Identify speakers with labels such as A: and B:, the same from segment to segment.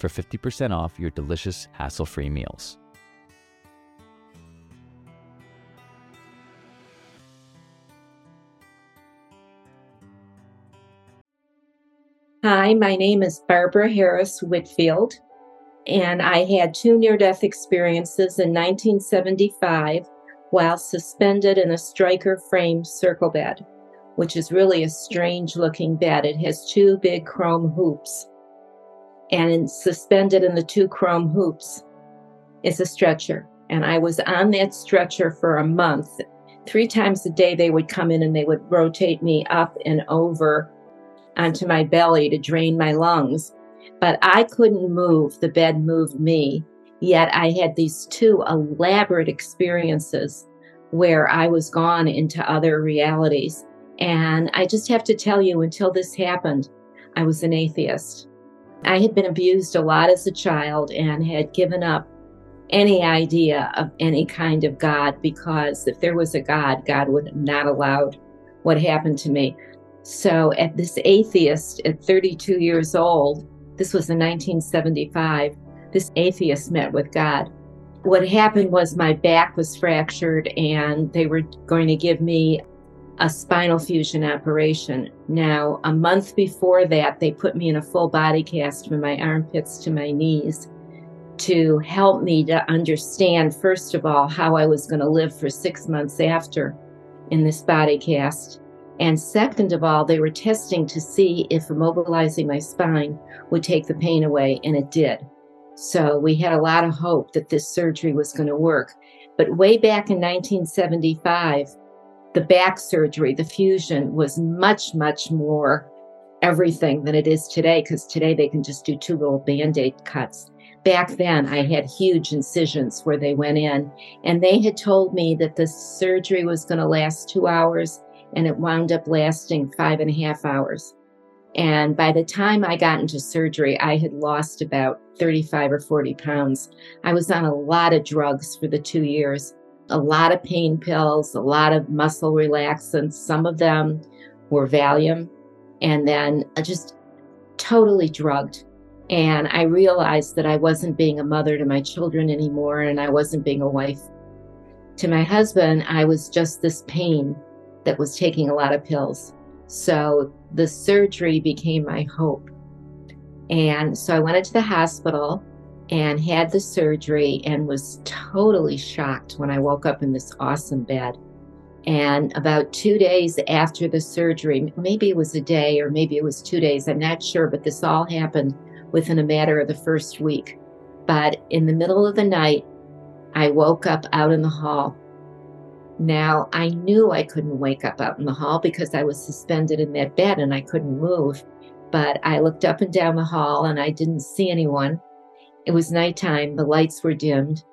A: for 50% off your delicious hassle-free meals.
B: Hi, my name is Barbara Harris Whitfield, and I had two near death experiences in 1975 while suspended in a Stryker frame circle bed, which is really a strange looking bed. It has two big chrome hoops, and suspended in the two chrome hoops is a stretcher. And I was on that stretcher for a month. Three times a day, they would come in and they would rotate me up and over onto my belly to drain my lungs. But I couldn't move. The bed moved me. Yet I had these two elaborate experiences where I was gone into other realities. And I just have to tell you, until this happened, I was an atheist. I had been abused a lot as a child and had given up any idea of any kind of God because if there was a God, God would have not allowed what happened to me. So, at this atheist at 32 years old, this was in 1975, this atheist met with God. What happened was my back was fractured and they were going to give me a spinal fusion operation. Now, a month before that, they put me in a full body cast from my armpits to my knees to help me to understand, first of all, how I was going to live for six months after in this body cast. And second of all, they were testing to see if immobilizing my spine would take the pain away, and it did. So we had a lot of hope that this surgery was going to work. But way back in 1975, the back surgery, the fusion, was much, much more everything than it is today because today they can just do two little band aid cuts. Back then, I had huge incisions where they went in, and they had told me that the surgery was going to last two hours and it wound up lasting five and a half hours. And by the time I got into surgery, I had lost about 35 or 40 pounds. I was on a lot of drugs for the two years, a lot of pain pills, a lot of muscle relaxants. Some of them were Valium, and then I just totally drugged. And I realized that I wasn't being a mother to my children anymore, and I wasn't being a wife. To my husband, I was just this pain that was taking a lot of pills. So the surgery became my hope. And so I went into the hospital and had the surgery and was totally shocked when I woke up in this awesome bed. And about two days after the surgery, maybe it was a day or maybe it was two days, I'm not sure, but this all happened within a matter of the first week. But in the middle of the night, I woke up out in the hall now, I knew I couldn't wake up out in the hall because I was suspended in that bed and I couldn't move. But I looked up and down the hall and I didn't see anyone. It was nighttime, the lights were dimmed.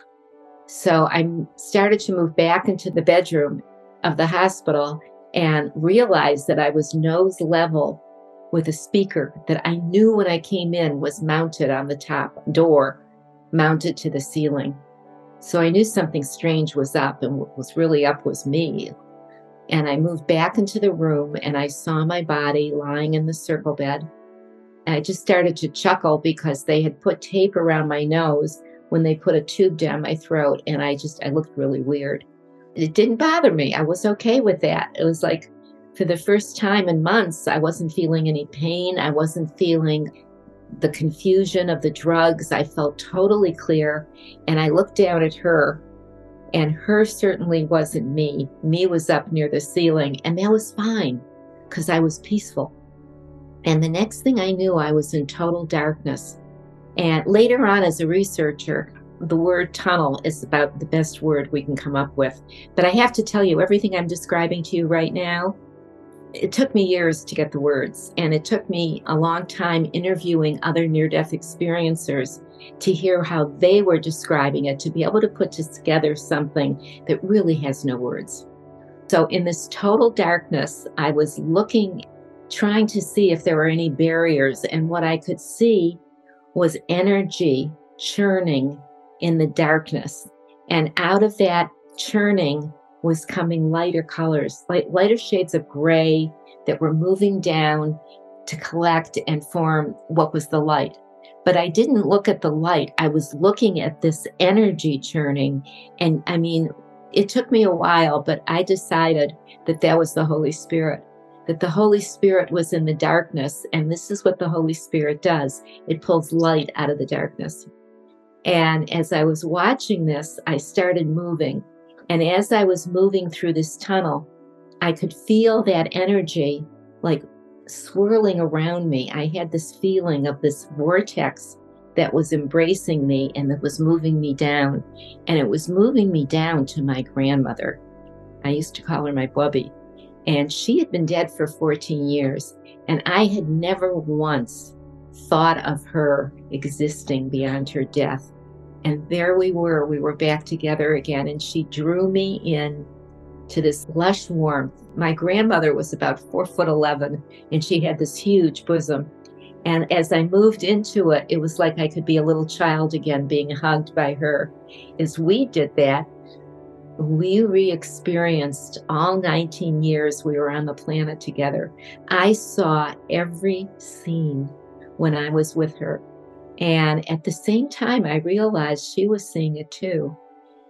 B: So I started to move back into the bedroom of the hospital and realized that I was nose level with a speaker that I knew when I came in was mounted on the top door, mounted to the ceiling. So I knew something strange was up, and what was really up was me. And I moved back into the room and I saw my body lying in the circle bed. I just started to chuckle because they had put tape around my nose when they put a tube down my throat. And I just, I looked really weird. It didn't bother me. I was okay with that. It was like for the first time in months, I wasn't feeling any pain. I wasn't feeling the confusion of the drugs. I felt totally clear. And I looked down at her, and her certainly wasn't me. Me was up near the ceiling, and that was fine because I was peaceful. And the next thing I knew, I was in total darkness. And later on, as a researcher, the word tunnel is about the best word we can come up with. But I have to tell you, everything I'm describing to you right now, it took me years to get the words. And it took me a long time interviewing other near death experiencers to hear how they were describing it, to be able to put together something that really has no words. So, in this total darkness, I was looking, trying to see if there were any barriers. And what I could see was energy churning in the darkness. And out of that churning was coming lighter colors, light, lighter shades of gray that were moving down to collect and form what was the light. But I didn't look at the light. I was looking at this energy churning. And I mean, it took me a while, but I decided that that was the Holy Spirit, that the Holy Spirit was in the darkness. And this is what the Holy Spirit does it pulls light out of the darkness. And as I was watching this, I started moving. And as I was moving through this tunnel, I could feel that energy like swirling around me. I had this feeling of this vortex that was embracing me and that was moving me down. And it was moving me down to my grandmother. I used to call her my bubby. And she had been dead for 14 years. And I had never once thought of her existing beyond her death. And there we were, we were back together again. And she drew me in to this lush warmth. My grandmother was about four foot 11, and she had this huge bosom. And as I moved into it, it was like I could be a little child again, being hugged by her. As we did that, we re experienced all 19 years we were on the planet together. I saw every scene when I was with her. And at the same time, I realized she was seeing it too.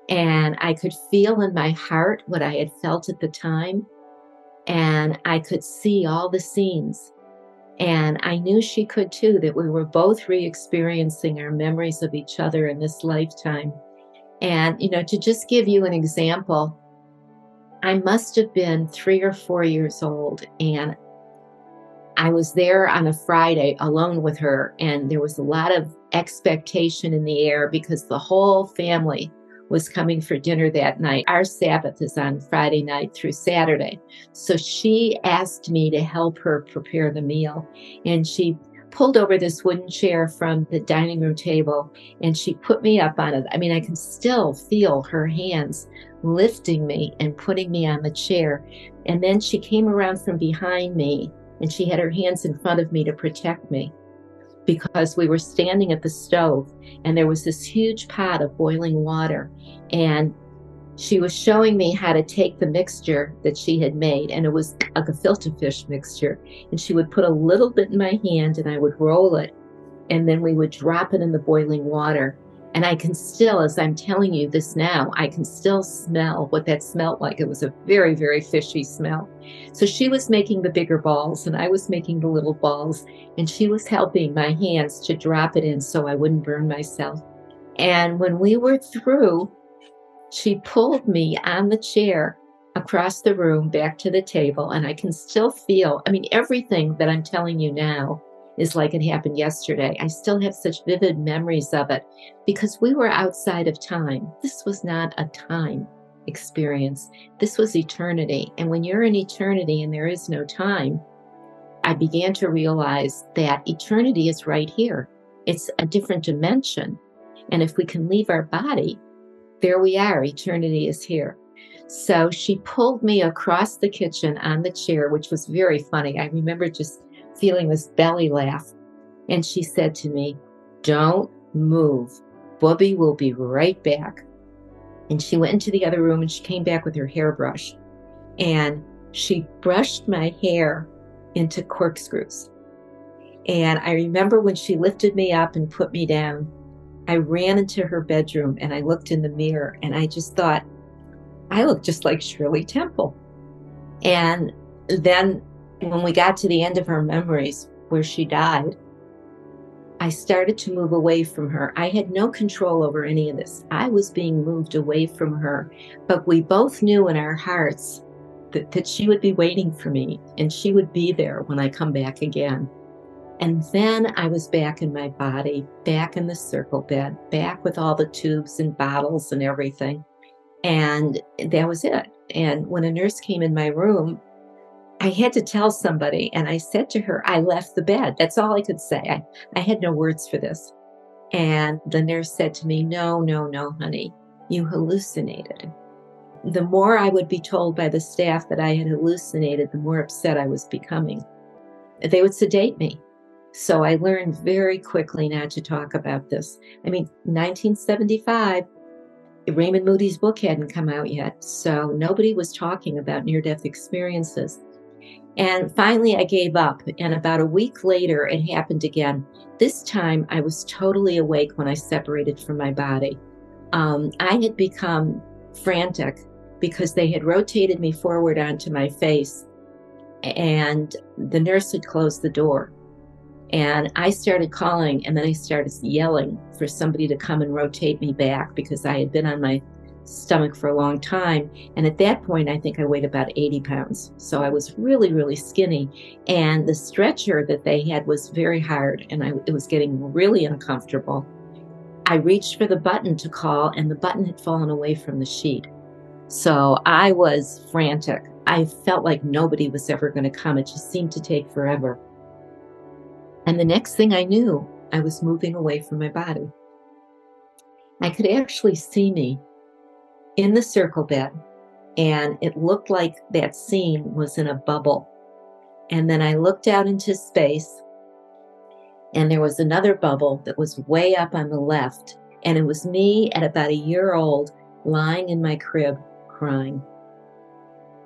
B: And I could feel in my heart what I had felt at the time. And I could see all the scenes and I knew she could too, that we were both re experiencing our memories of each other in this lifetime. And, you know, to just give you an example, I must have been three or four years old. And I was there on a Friday alone with her. And there was a lot of expectation in the air because the whole family was coming for dinner that night. Our Sabbath is on Friday night through Saturday. So she asked me to help her prepare the meal. And she pulled over this wooden chair from the dining room table and she put me up on it. I mean, I can still feel her hands lifting me and putting me on the chair. And then she came around from behind me and she had her hands in front of me to protect me because we were standing at the stove and there was this huge pot of boiling water. And she was showing me how to take the mixture that she had made, and it was a gefilte fish mixture. And she would put a little bit in my hand and I would roll it, and then we would drop it in the boiling water. And I can still, as I'm telling you this now, I can still smell what that smelled like. It was a very, very fishy smell. So she was making the bigger balls and I was making the little balls. And she was helping my hands to drop it in so I wouldn't burn myself. And when we were through, she pulled me on the chair across the room back to the table. And I can still feel, I mean, everything that I'm telling you now is like it happened yesterday. I still have such vivid memories of it because we were outside of time. This was not a time experience, this was eternity. And when you're in eternity and there is no time, I began to realize that eternity is right here. It's a different dimension. And if we can leave our body, there we are, eternity is here. So she pulled me across the kitchen on the chair, which was very funny. I remember just feeling this belly laugh. And she said to me, Don't move. Bubby will be right back. And she went into the other room and she came back with her hairbrush. And she brushed my hair into corkscrews. And I remember when she lifted me up and put me down, I ran into her bedroom and I looked in the mirror and I just thought, I look just like Shirley Temple. And then when we got to the end of her memories where she died, I started to move away from her. I had no control over any of this. I was being moved away from her. But we both knew in our hearts that, that she would be waiting for me and she would be there when I come back again. And then I was back in my body, back in the circle bed, back with all the tubes and bottles and everything. And that was it. And when a nurse came in my room, I had to tell somebody. And I said to her, I left the bed. That's all I could say. I, I had no words for this. And the nurse said to me, No, no, no, honey, you hallucinated. The more I would be told by the staff that I had hallucinated, the more upset I was becoming. They would sedate me. So I learned very quickly not to talk about this. I mean, 1975, Raymond Moody's book hadn't come out yet, so nobody was talking about near death experiences. And finally, I gave up. And about a week later, it happened again. This time, I was totally awake when I separated from my body. Um, I had become frantic because they had rotated me forward onto my face, and the nurse had closed the door. And I started calling, and then I started yelling for somebody to come and rotate me back because I had been on my stomach for a long time. And at that point, I think I weighed about 80 pounds. So I was really, really skinny. And the stretcher that they had was very hard, and I, it was getting really uncomfortable. I reached for the button to call, and the button had fallen away from the sheet. So I was frantic. I felt like nobody was ever going to come. It just seemed to take forever. And the next thing I knew, I was moving away from my body. I could actually see me in the circle bed, and it looked like that scene was in a bubble. And then I looked out into space, and there was another bubble that was way up on the left. And it was me at about a year old lying in my crib crying.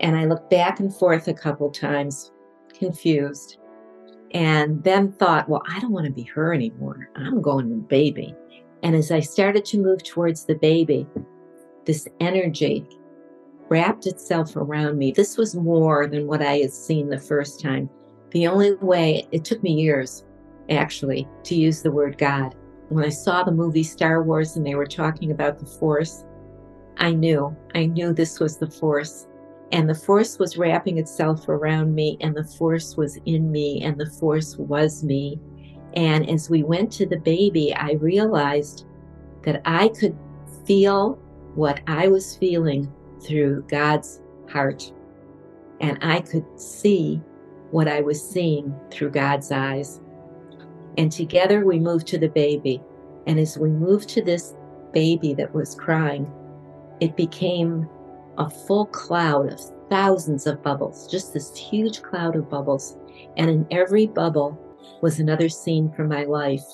B: And I looked back and forth a couple times, confused and then thought, well, I don't want to be her anymore. I'm going the baby. And as I started to move towards the baby, this energy wrapped itself around me. This was more than what I had seen the first time. The only way, it took me years actually to use the word God. When I saw the movie Star Wars and they were talking about the Force, I knew, I knew this was the Force. And the force was wrapping itself around me, and the force was in me, and the force was me. And as we went to the baby, I realized that I could feel what I was feeling through God's heart. And I could see what I was seeing through God's eyes. And together we moved to the baby. And as we moved to this baby that was crying, it became a full cloud of thousands of bubbles, just this huge cloud of bubbles. And in every bubble was another scene from my life.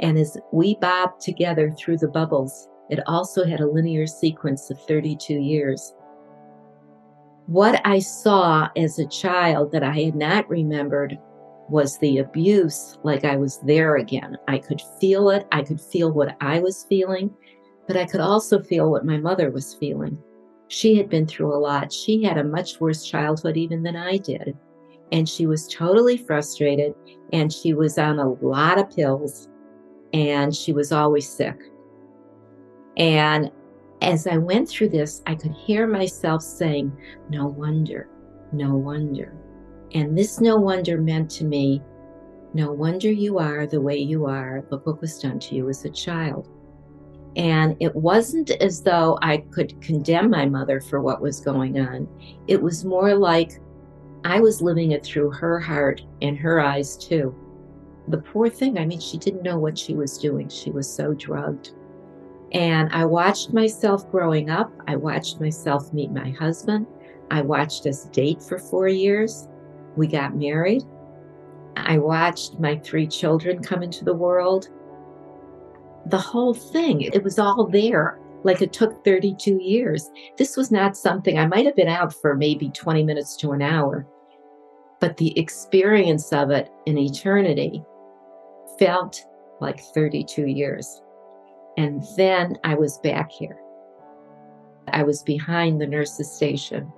B: And as we bobbed together through the bubbles, it also had a linear sequence of 32 years. What I saw as a child that I had not remembered was the abuse, like I was there again. I could feel it. I could feel what I was feeling, but I could also feel what my mother was feeling. She had been through a lot. She had a much worse childhood even than I did. And she was totally frustrated and she was on a lot of pills and she was always sick. And as I went through this, I could hear myself saying, No wonder, no wonder. And this no wonder meant to me, No wonder you are the way you are. Look what was done to you as a child. And it wasn't as though I could condemn my mother for what was going on. It was more like I was living it through her heart and her eyes too. The poor thing, I mean, she didn't know what she was doing. She was so drugged. And I watched myself growing up. I watched myself meet my husband. I watched us date for four years. We got married. I watched my three children come into the world the whole thing. It was all there. Like it took 32 years. This was not something I might have been out for maybe 20 minutes to an hour, but the experience of it in eternity felt like 32 years. And then I was back here. I was behind the nurse's station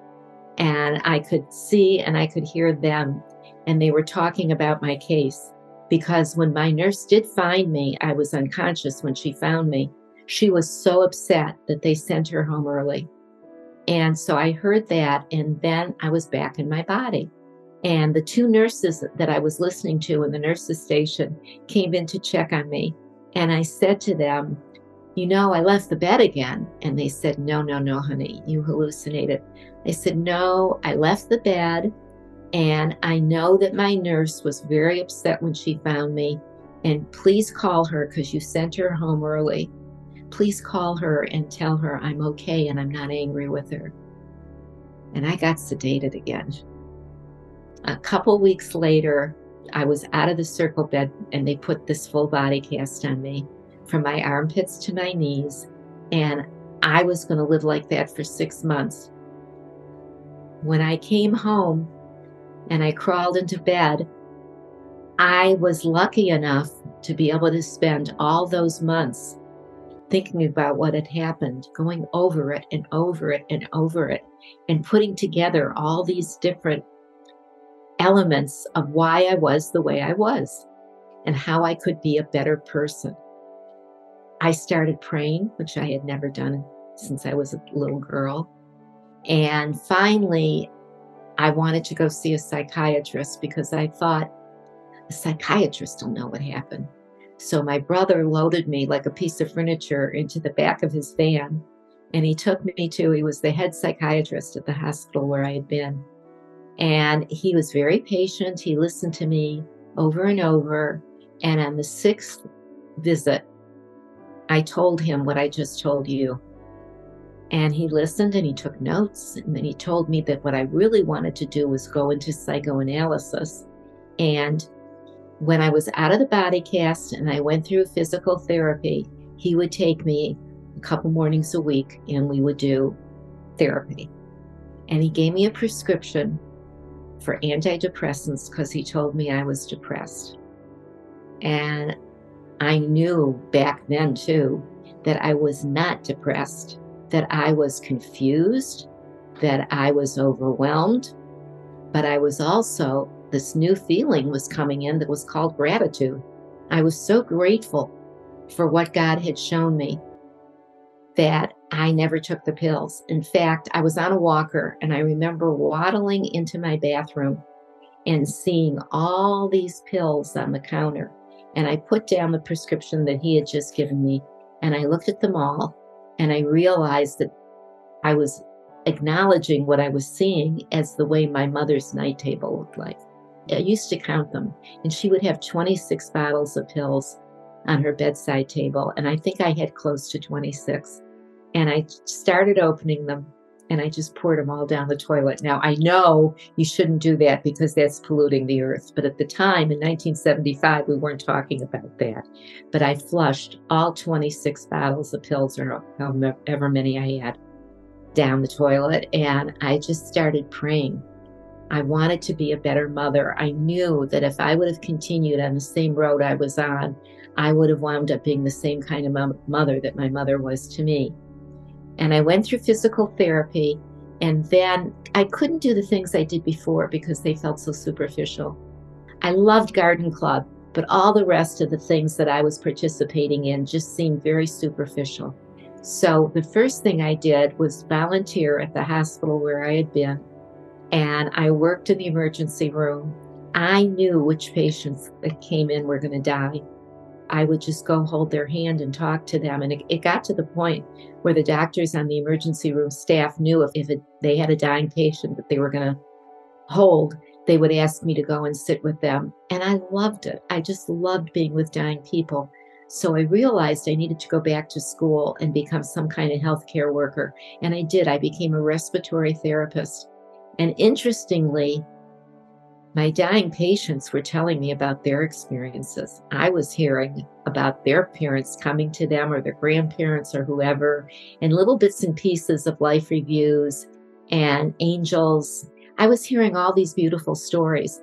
B: and I could see and I could hear them. And they were talking about my case. Because when my nurse did find me, I was unconscious when she found me. She was so upset that they sent her home early. And so I heard that, and then I was back in my body. And the two nurses that I was listening to in the nurses' station came in to check on me. And I said to them, You know, I left the bed again. And they said, No, no, no, honey, you hallucinated. I said, No, I left the bed. And I know that my nurse was very upset when she found me. And please call her because you sent her home early. Please call her and tell her I'm okay and I'm not angry with her. And I got sedated again. A couple weeks later, I was out of the circle bed and they put this full body cast on me from my armpits to my knees. And I was going to live like that for six months. When I came home and I crawled into bed, I was lucky enough to be able to spend all those months thinking about what had happened, going over it and over it and over it, and putting together all these different elements of why I was the way I was and how I could be a better person. I started praying, which I had never done since I was a little girl. And finally, I wanted to go see a psychiatrist because I thought a psychiatrist will know what happened. So my brother loaded me like a piece of furniture into the back of his van and he took me to, he was the head psychiatrist at the hospital where I had been. And he was very patient. He listened to me over and over. And on the sixth visit, I told him what I just told you. And he listened and he took notes. And then he told me that what I really wanted to do was go into psychoanalysis. And when I was out of the body cast and I went through physical therapy, he would take me a couple mornings a week and we would do therapy. And he gave me a prescription for antidepressants because he told me I was depressed. And I knew back then too that I was not depressed, that I was confused, that I was overwhelmed, but I was also, this new feeling was coming in that was called gratitude. I was so grateful for what God had shown me that I never took the pills. In fact, I was on a walker and I remember waddling into my bathroom and seeing all these pills on the counter. And I put down the prescription that he had just given me and I looked at them all and I realized that I was acknowledging what I was seeing as the way my mother's night table looked like. I used to count them, and she would have 26 bottles of pills on her bedside table, and I think I had close to 26. And I started opening them and I just poured them all down the toilet. Now, I know you shouldn't do that because that's polluting the earth. But at the time in 1975, we weren't talking about that. But I flushed all 26 bottles of pills or however many I had down the toilet. And I just started praying. I wanted to be a better mother. I knew that if I would have continued on the same road I was on, I would have wound up being the same kind of mother that my mother was to me. And I went through physical therapy. And then I couldn't do the things I did before because they felt so superficial. I loved Garden Club, but all the rest of the things that I was participating in just seemed very superficial. So the first thing I did was volunteer at the hospital where I had been. And I worked in the emergency room. I knew which patients that came in were going to die. I would just go hold their hand and talk to them. And it, it got to the point where the doctors on the emergency room staff knew if, if it, they had a dying patient that they were going to hold, they would ask me to go and sit with them. And I loved it. I just loved being with dying people. So I realized I needed to go back to school and become some kind of healthcare worker. And I did. I became a respiratory therapist. And interestingly, my dying patients were telling me about their experiences. I was hearing about their parents coming to them or their grandparents or whoever, and little bits and pieces of life reviews and angels. I was hearing all these beautiful stories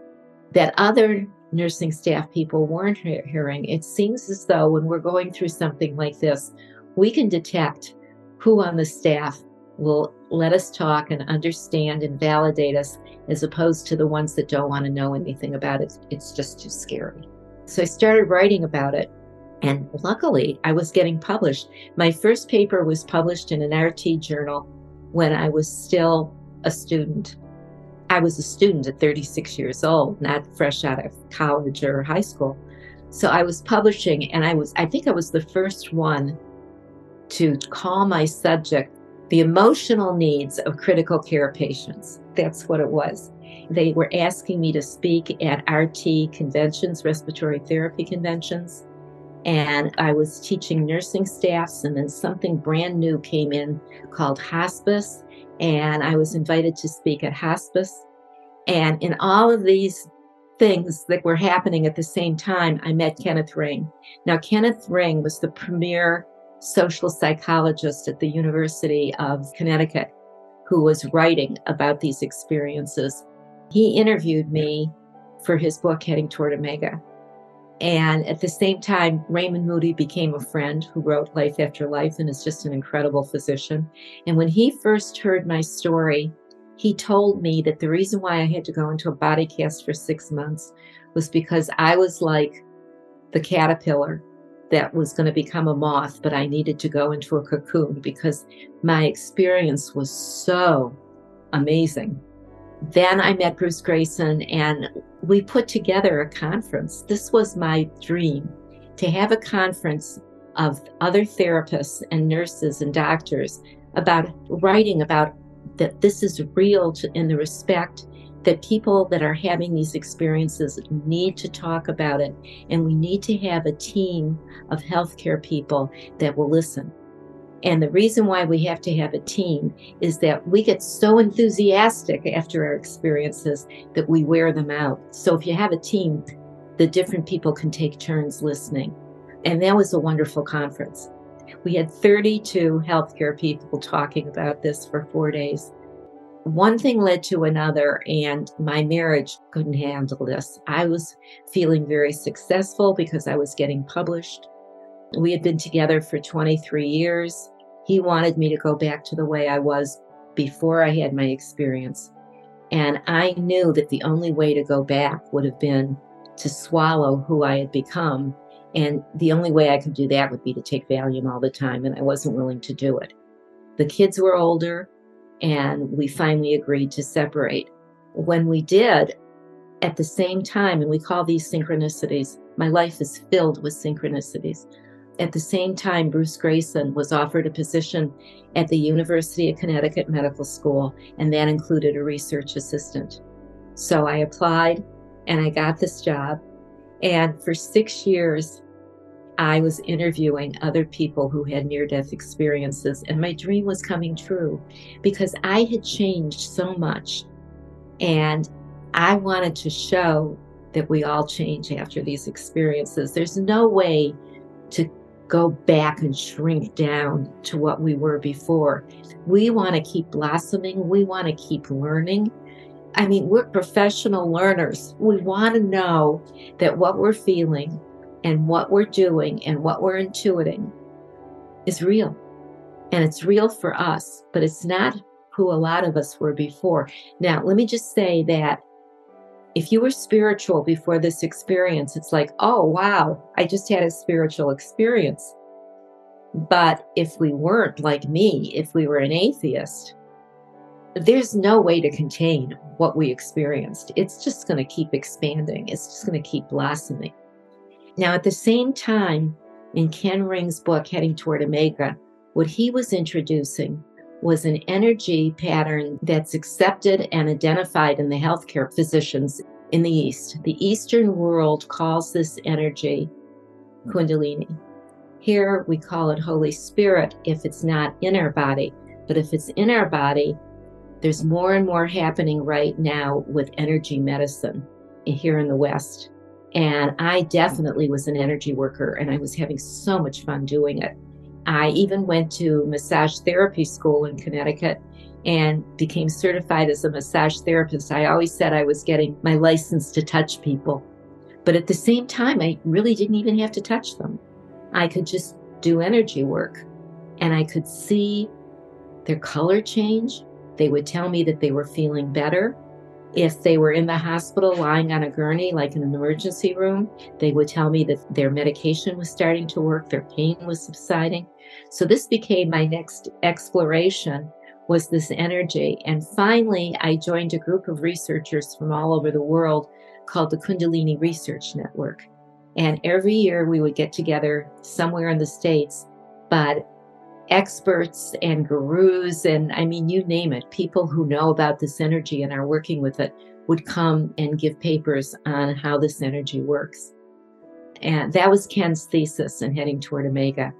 B: that other nursing staff people weren't hearing. It seems as though when we're going through something like this, we can detect who on the staff will let us talk and understand and validate us as opposed to the ones that don't want to know anything about it. It's just too scary. So I started writing about it. And luckily, I was getting published. My first paper was published in an RT journal when I was still a student. I was a student at 36 years old, not fresh out of college or high school. So I was publishing, and I was, I think I was the first one to call my subject the emotional needs of critical care patients. That's what it was. They were asking me to speak at RT conventions, respiratory therapy conventions. And I was teaching nursing staffs, and then something brand new came in called hospice. And I was invited to speak at hospice. And in all of these things that were happening at the same time, I met Kenneth Ring. Now, Kenneth Ring was the premier social psychologist at the University of Connecticut who was writing about these experiences. He interviewed me for his book, Heading Toward Omega. And at the same time, Raymond Moody became a friend who wrote Life After Life and is just an incredible physician. And when he first heard my story, he told me that the reason why I had to go into a body cast for six months was because I was like the caterpillar that was going to become a moth, but I needed to go into a cocoon because my experience was so amazing. Then I met Bruce Greyson and we put together a conference. This was my dream to have a conference of other therapists and nurses and doctors about writing about that this is real to, in the respect that people that are having these experiences need to talk about it. And we need to have a team of healthcare people that will listen. And the reason why we have to have a team is that we get so enthusiastic after our experiences that we wear them out. So if you have a team, the different people can take turns listening. And that was a wonderful conference. We had 32 healthcare people talking about this for four days one thing led to another, and my marriage couldn't handle this. I was feeling very successful because I was getting published. We had been together for 23 years. He wanted me to go back to the way I was before I had my experience. And I knew that the only way to go back would have been to swallow who I had become. And the only way I could do that would be to take Valium all the time. And I wasn't willing to do it. The kids were older and we finally agreed to separate. When we did, at the same time, and we call these synchronicities, my life is filled with synchronicities. At the same time, Bruce Greyson was offered a position at the University of Connecticut Medical School, and that included a research assistant. So I applied and I got this job. And for six years, I was interviewing other people who had near death experiences, and my dream was coming true because I had changed so much. And I wanted to show that we all change after these experiences. There's no way to go back and shrink down to what we were before. We want to keep blossoming, we want to keep learning. I mean, we're professional learners. We want to know that what we're feeling and what we're doing and what we're intuiting is real. And it's real for us, but it's not who a lot of us were before. Now, let me just say that if you were spiritual before this experience, it's like, oh, wow, I just had a spiritual experience. But if we weren't like me, if we were an atheist, there's no way to contain what we experienced. It's just going to keep expanding, it's just going to keep blossoming. Now, at the same time, in Ken Ring's book, Heading Toward Omega, what he was introducing was an energy pattern that's accepted and identified in the healthcare physicians in the East. The Eastern world calls this energy Kundalini. Here we call it Holy Spirit if it's not in our body. But if it's in our body, there's more and more happening right now with energy medicine here in the West. And I definitely was an energy worker and I was having so much fun doing it. I even went to massage therapy school in Connecticut and became certified as a massage therapist. I always said I was getting my license to touch people. But at the same time, I really didn't even have to touch them. I could just do energy work and I could see their color change. They would tell me that they were feeling better. If they were in the hospital lying on a gurney, like in an emergency room, they would tell me that their medication was starting to work, their pain was subsiding. So this became my next exploration was this energy. And finally, I joined a group of researchers from all over the world called the Kundalini Research Network. And every year we would get together somewhere in the States, but experts and gurus, and I mean, you name it, people who know about this energy and are working with it would come and give papers on how this energy works. And that was Ken's thesis in heading toward Omega.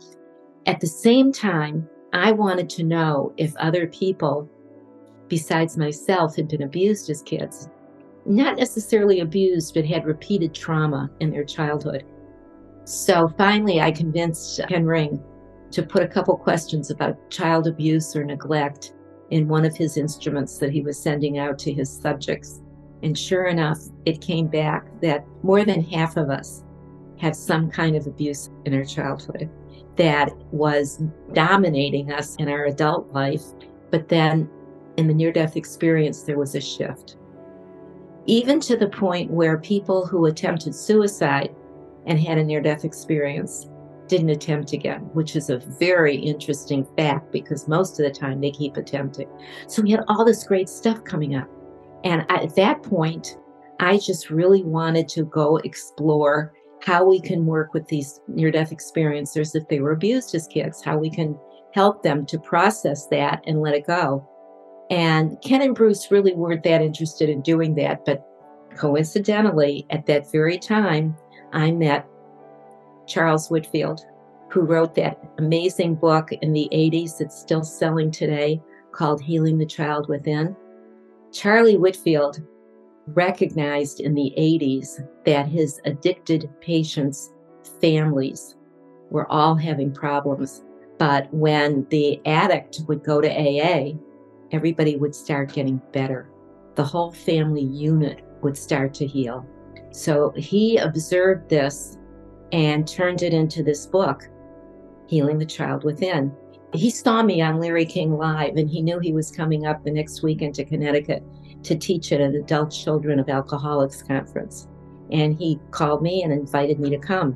B: At the same time, I wanted to know if other people besides myself had been abused as kids. Not necessarily abused, but had repeated trauma in their childhood. So finally, I convinced Ken Ring to put a couple questions about child abuse or neglect in one of his instruments that he was sending out to his subjects. And sure enough, it came back that more than half of us had some kind of abuse in our childhood that was dominating us in our adult life. But then in the near death experience, there was a shift. Even to the point where people who attempted suicide and had a near death experience didn't attempt again, which is a very interesting fact because most of the time they keep attempting. So we had all this great stuff coming up. And at that point, I just really wanted to go explore how we can work with these near death experiencers if they were abused as kids, how we can help them to process that and let it go. And Ken and Bruce really weren't that interested in doing that. But coincidentally, at that very time, I met Charles Whitfield, who wrote that amazing book in the 80s that's still selling today called Healing the Child Within. Charlie Whitfield recognized in the 80s that his addicted patients' families were all having problems. But when the addict would go to AA, everybody would start getting better. The whole family unit would start to heal. So he observed this and turned it into this book, Healing the Child Within. He saw me on Larry King Live and he knew he was coming up the next weekend to Connecticut to teach at an Adult Children of Alcoholics conference. And he called me and invited me to come.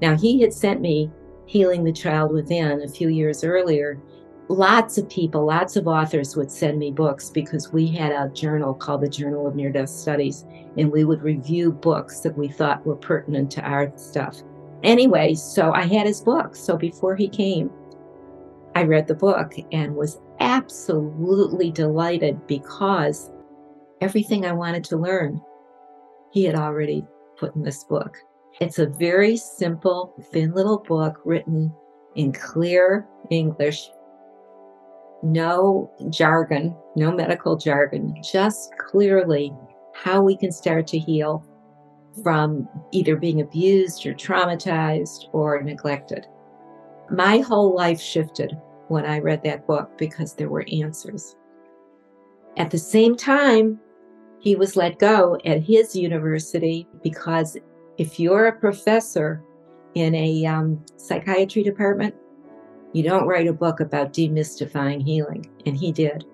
B: Now, he had sent me Healing the Child Within a few years earlier. Lots of people, lots of authors would send me books because we had a journal called the Journal of Near Death Studies, and we would review books that we thought were pertinent to our stuff. Anyway, so I had his book. So before he came, I read the book and was absolutely delighted because everything I wanted to learn, he had already put in this book. It's a very simple, thin little book written in clear English. No jargon, no medical jargon, just clearly how we can start to heal from either being abused or traumatized or neglected. My whole life shifted when I read that book because there were answers. At the same time, he was let go at his university because if you're a professor in a um, psychiatry department, you don't write a book about demystifying healing. And he did.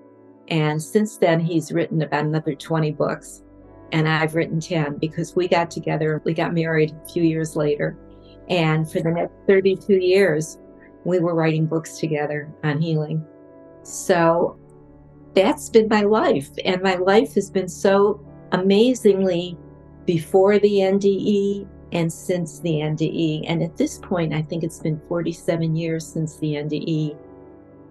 B: And since then, he's written about another 20 books. And I've written 10 because we got together, we got married a few years later. And for the next 32 years, we were writing books together on healing. So that's been my life. And my life has been so amazingly before the NDE and since the NDE. And at this point, I think it's been 47 years since the NDE.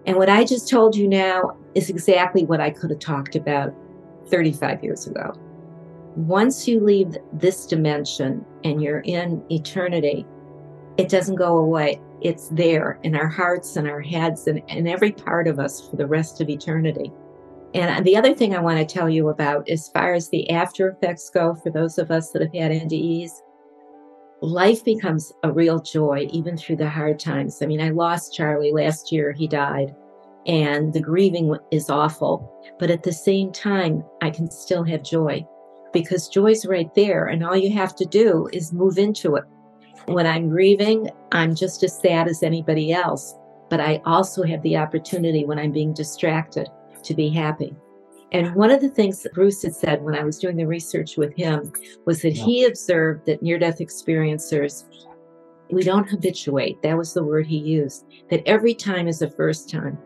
B: And what I just told you now is exactly what I could have talked about 35 years ago. Once you leave this dimension and you're in eternity, it doesn't go away. It's there in our hearts and our heads and in every part of us for the rest of eternity. And the other thing I want to tell you about, as far as the after effects go, for those of us that have had NDEs, life becomes a real joy even through the hard times. I mean, I lost Charlie last year, he died, and the grieving is awful. But at the same time, I can still have joy because joy's right there, and all you have to do is move into it. When I'm grieving, I'm just as sad as anybody else, but I also have the opportunity when I'm being distracted to be happy. And one of the things that Bruce had said when I was doing the research with him was that yeah. he observed that near death experiencers, we don't habituate. That was the word he used, that every time is the first time.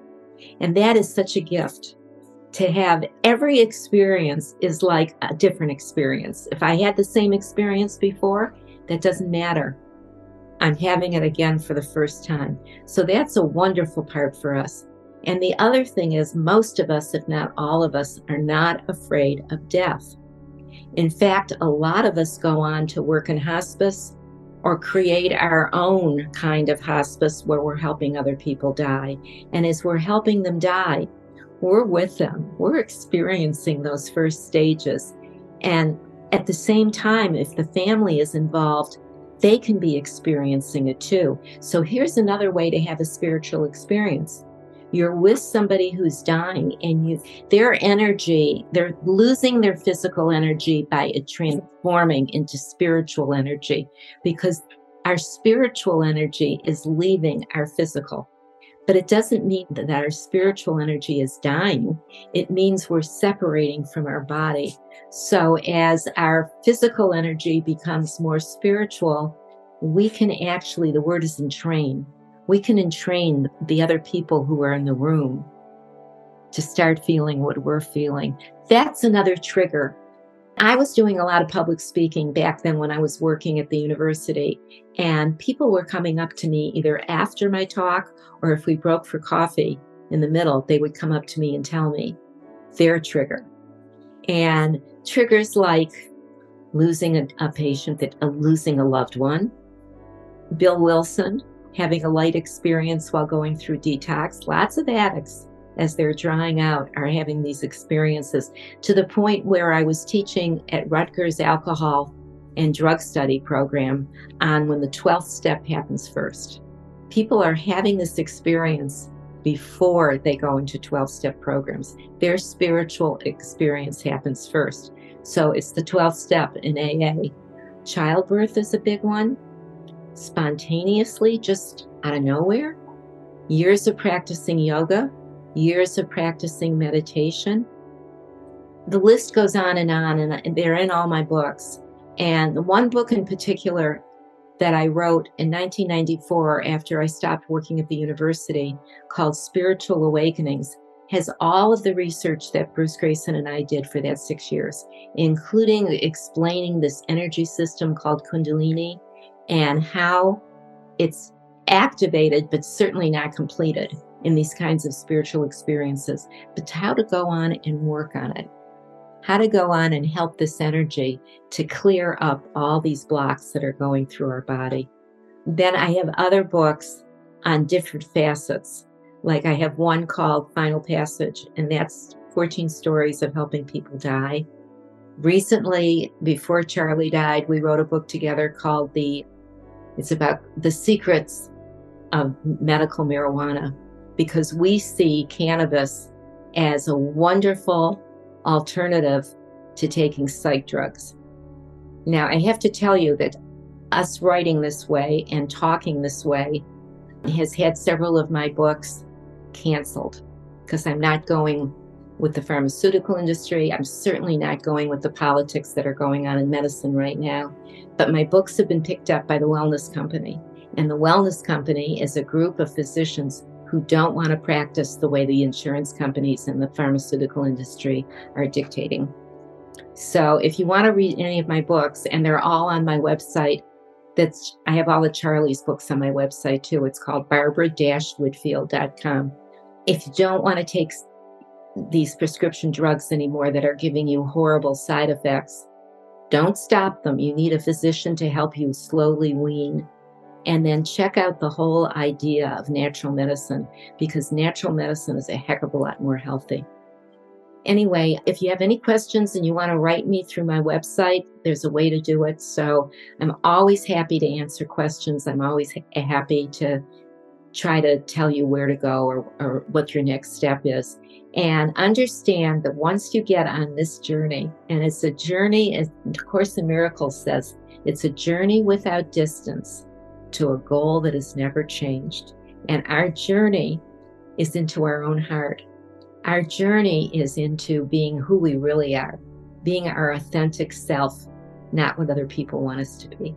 B: And that is such a gift to have every experience is like a different experience. If I had the same experience before, that doesn't matter. I'm having it again for the first time. So that's a wonderful part for us. And the other thing is, most of us, if not all of us, are not afraid of death. In fact, a lot of us go on to work in hospice or create our own kind of hospice where we're helping other people die. And as we're helping them die, we're with them, we're experiencing those first stages. And at the same time, if the family is involved, they can be experiencing it too. So here's another way to have a spiritual experience you're with somebody who's dying and you their energy they're losing their physical energy by it transforming into spiritual energy because our spiritual energy is leaving our physical. But it doesn't mean that our spiritual energy is dying. It means we're separating from our body. So as our physical energy becomes more spiritual we can actually the word is entrain we can entrain the other people who are in the room to start feeling what we're feeling. That's another trigger. I was doing a lot of public speaking back then when I was working at the university, and people were coming up to me either after my talk or if we broke for coffee in the middle, they would come up to me and tell me their trigger. And triggers like losing a, a patient, that uh, losing a loved one. Bill Wilson, having a light experience while going through detox. Lots of addicts, as they're drying out, are having these experiences to the point where I was teaching at Rutgers Alcohol and Drug Study program on when the 12th step happens first. People are having this experience before they go into 12 step programs. Their spiritual experience happens first. So it's the 12th step in AA. Childbirth is a big one spontaneously, just out of nowhere. Years of practicing yoga, years of practicing meditation. The list goes on and on, and they're in all my books. And the one book in particular that I wrote in 1994 after I stopped working at the university called Spiritual Awakenings has all of the research that Bruce Greyson and I did for that six years, including explaining this energy system called Kundalini and how it's activated, but certainly not completed in these kinds of spiritual experiences, but how to go on and work on it. How to go on and help this energy to clear up all these blocks that are going through our body. Then I have other books on different facets. Like I have one called Final Passage, and that's 14 stories of helping people die. Recently, before Charlie died, we wrote a book together called The it's about the secrets of medical marijuana because we see cannabis as a wonderful alternative to taking psych drugs. Now, I have to tell you that us writing this way and talking this way has had several of my books canceled because I'm not going with the pharmaceutical industry. I'm certainly not going with the politics that are going on in medicine right now. But my books have been picked up by the Wellness Company. And the Wellness Company is a group of physicians who don't want to practice the way the insurance companies and the pharmaceutical industry are dictating. So if you want to read any of my books, and they're all on my website, that's I have all of Charlie's books on my website too. It's called barbara-whitfield.com. If you don't want to take these prescription drugs anymore that are giving you horrible side effects. Don't stop them. You need a physician to help you slowly wean. And then check out the whole idea of natural medicine because natural medicine is a heck of a lot more healthy. Anyway, if you have any questions and you want to write me through my website, there's a way to do it. So I'm always happy to answer questions. I'm always ha- happy to try to tell you where to go or, or what your next step is and understand that once you get on this journey, and it's a journey, as Course in Miracles says, it's a journey without distance to a goal that has never changed. And our journey is into our own heart. Our journey is into being who we really are, being our authentic self, not what other people want us to be.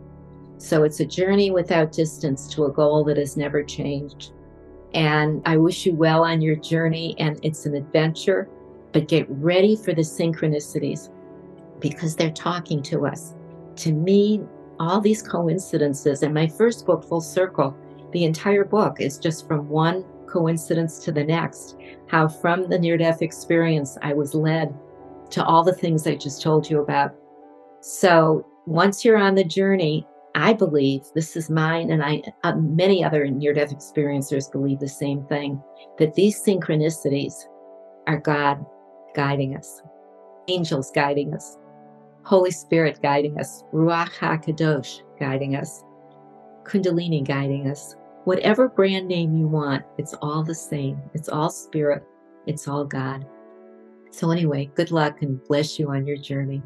B: So it's a journey without distance to a goal that has never changed. And I wish you well on your journey, and it's an adventure, but get ready for the synchronicities because they're talking to us. To me, all these coincidences, and my first book, Full Circle, the entire book is just from one coincidence to the next. How from the near death experience, I was led to all the things I just told you about. So once you're on the journey, I believe this is mine, and I uh, many other near-death experiencers believe the same thing that these synchronicities are God guiding us, angels guiding us, Holy Spirit guiding us, Ruach Hakodesh guiding us, Kundalini guiding us. Whatever brand name you want, it's all the same. It's all spirit. It's all God. So anyway, good luck and bless you on your journey.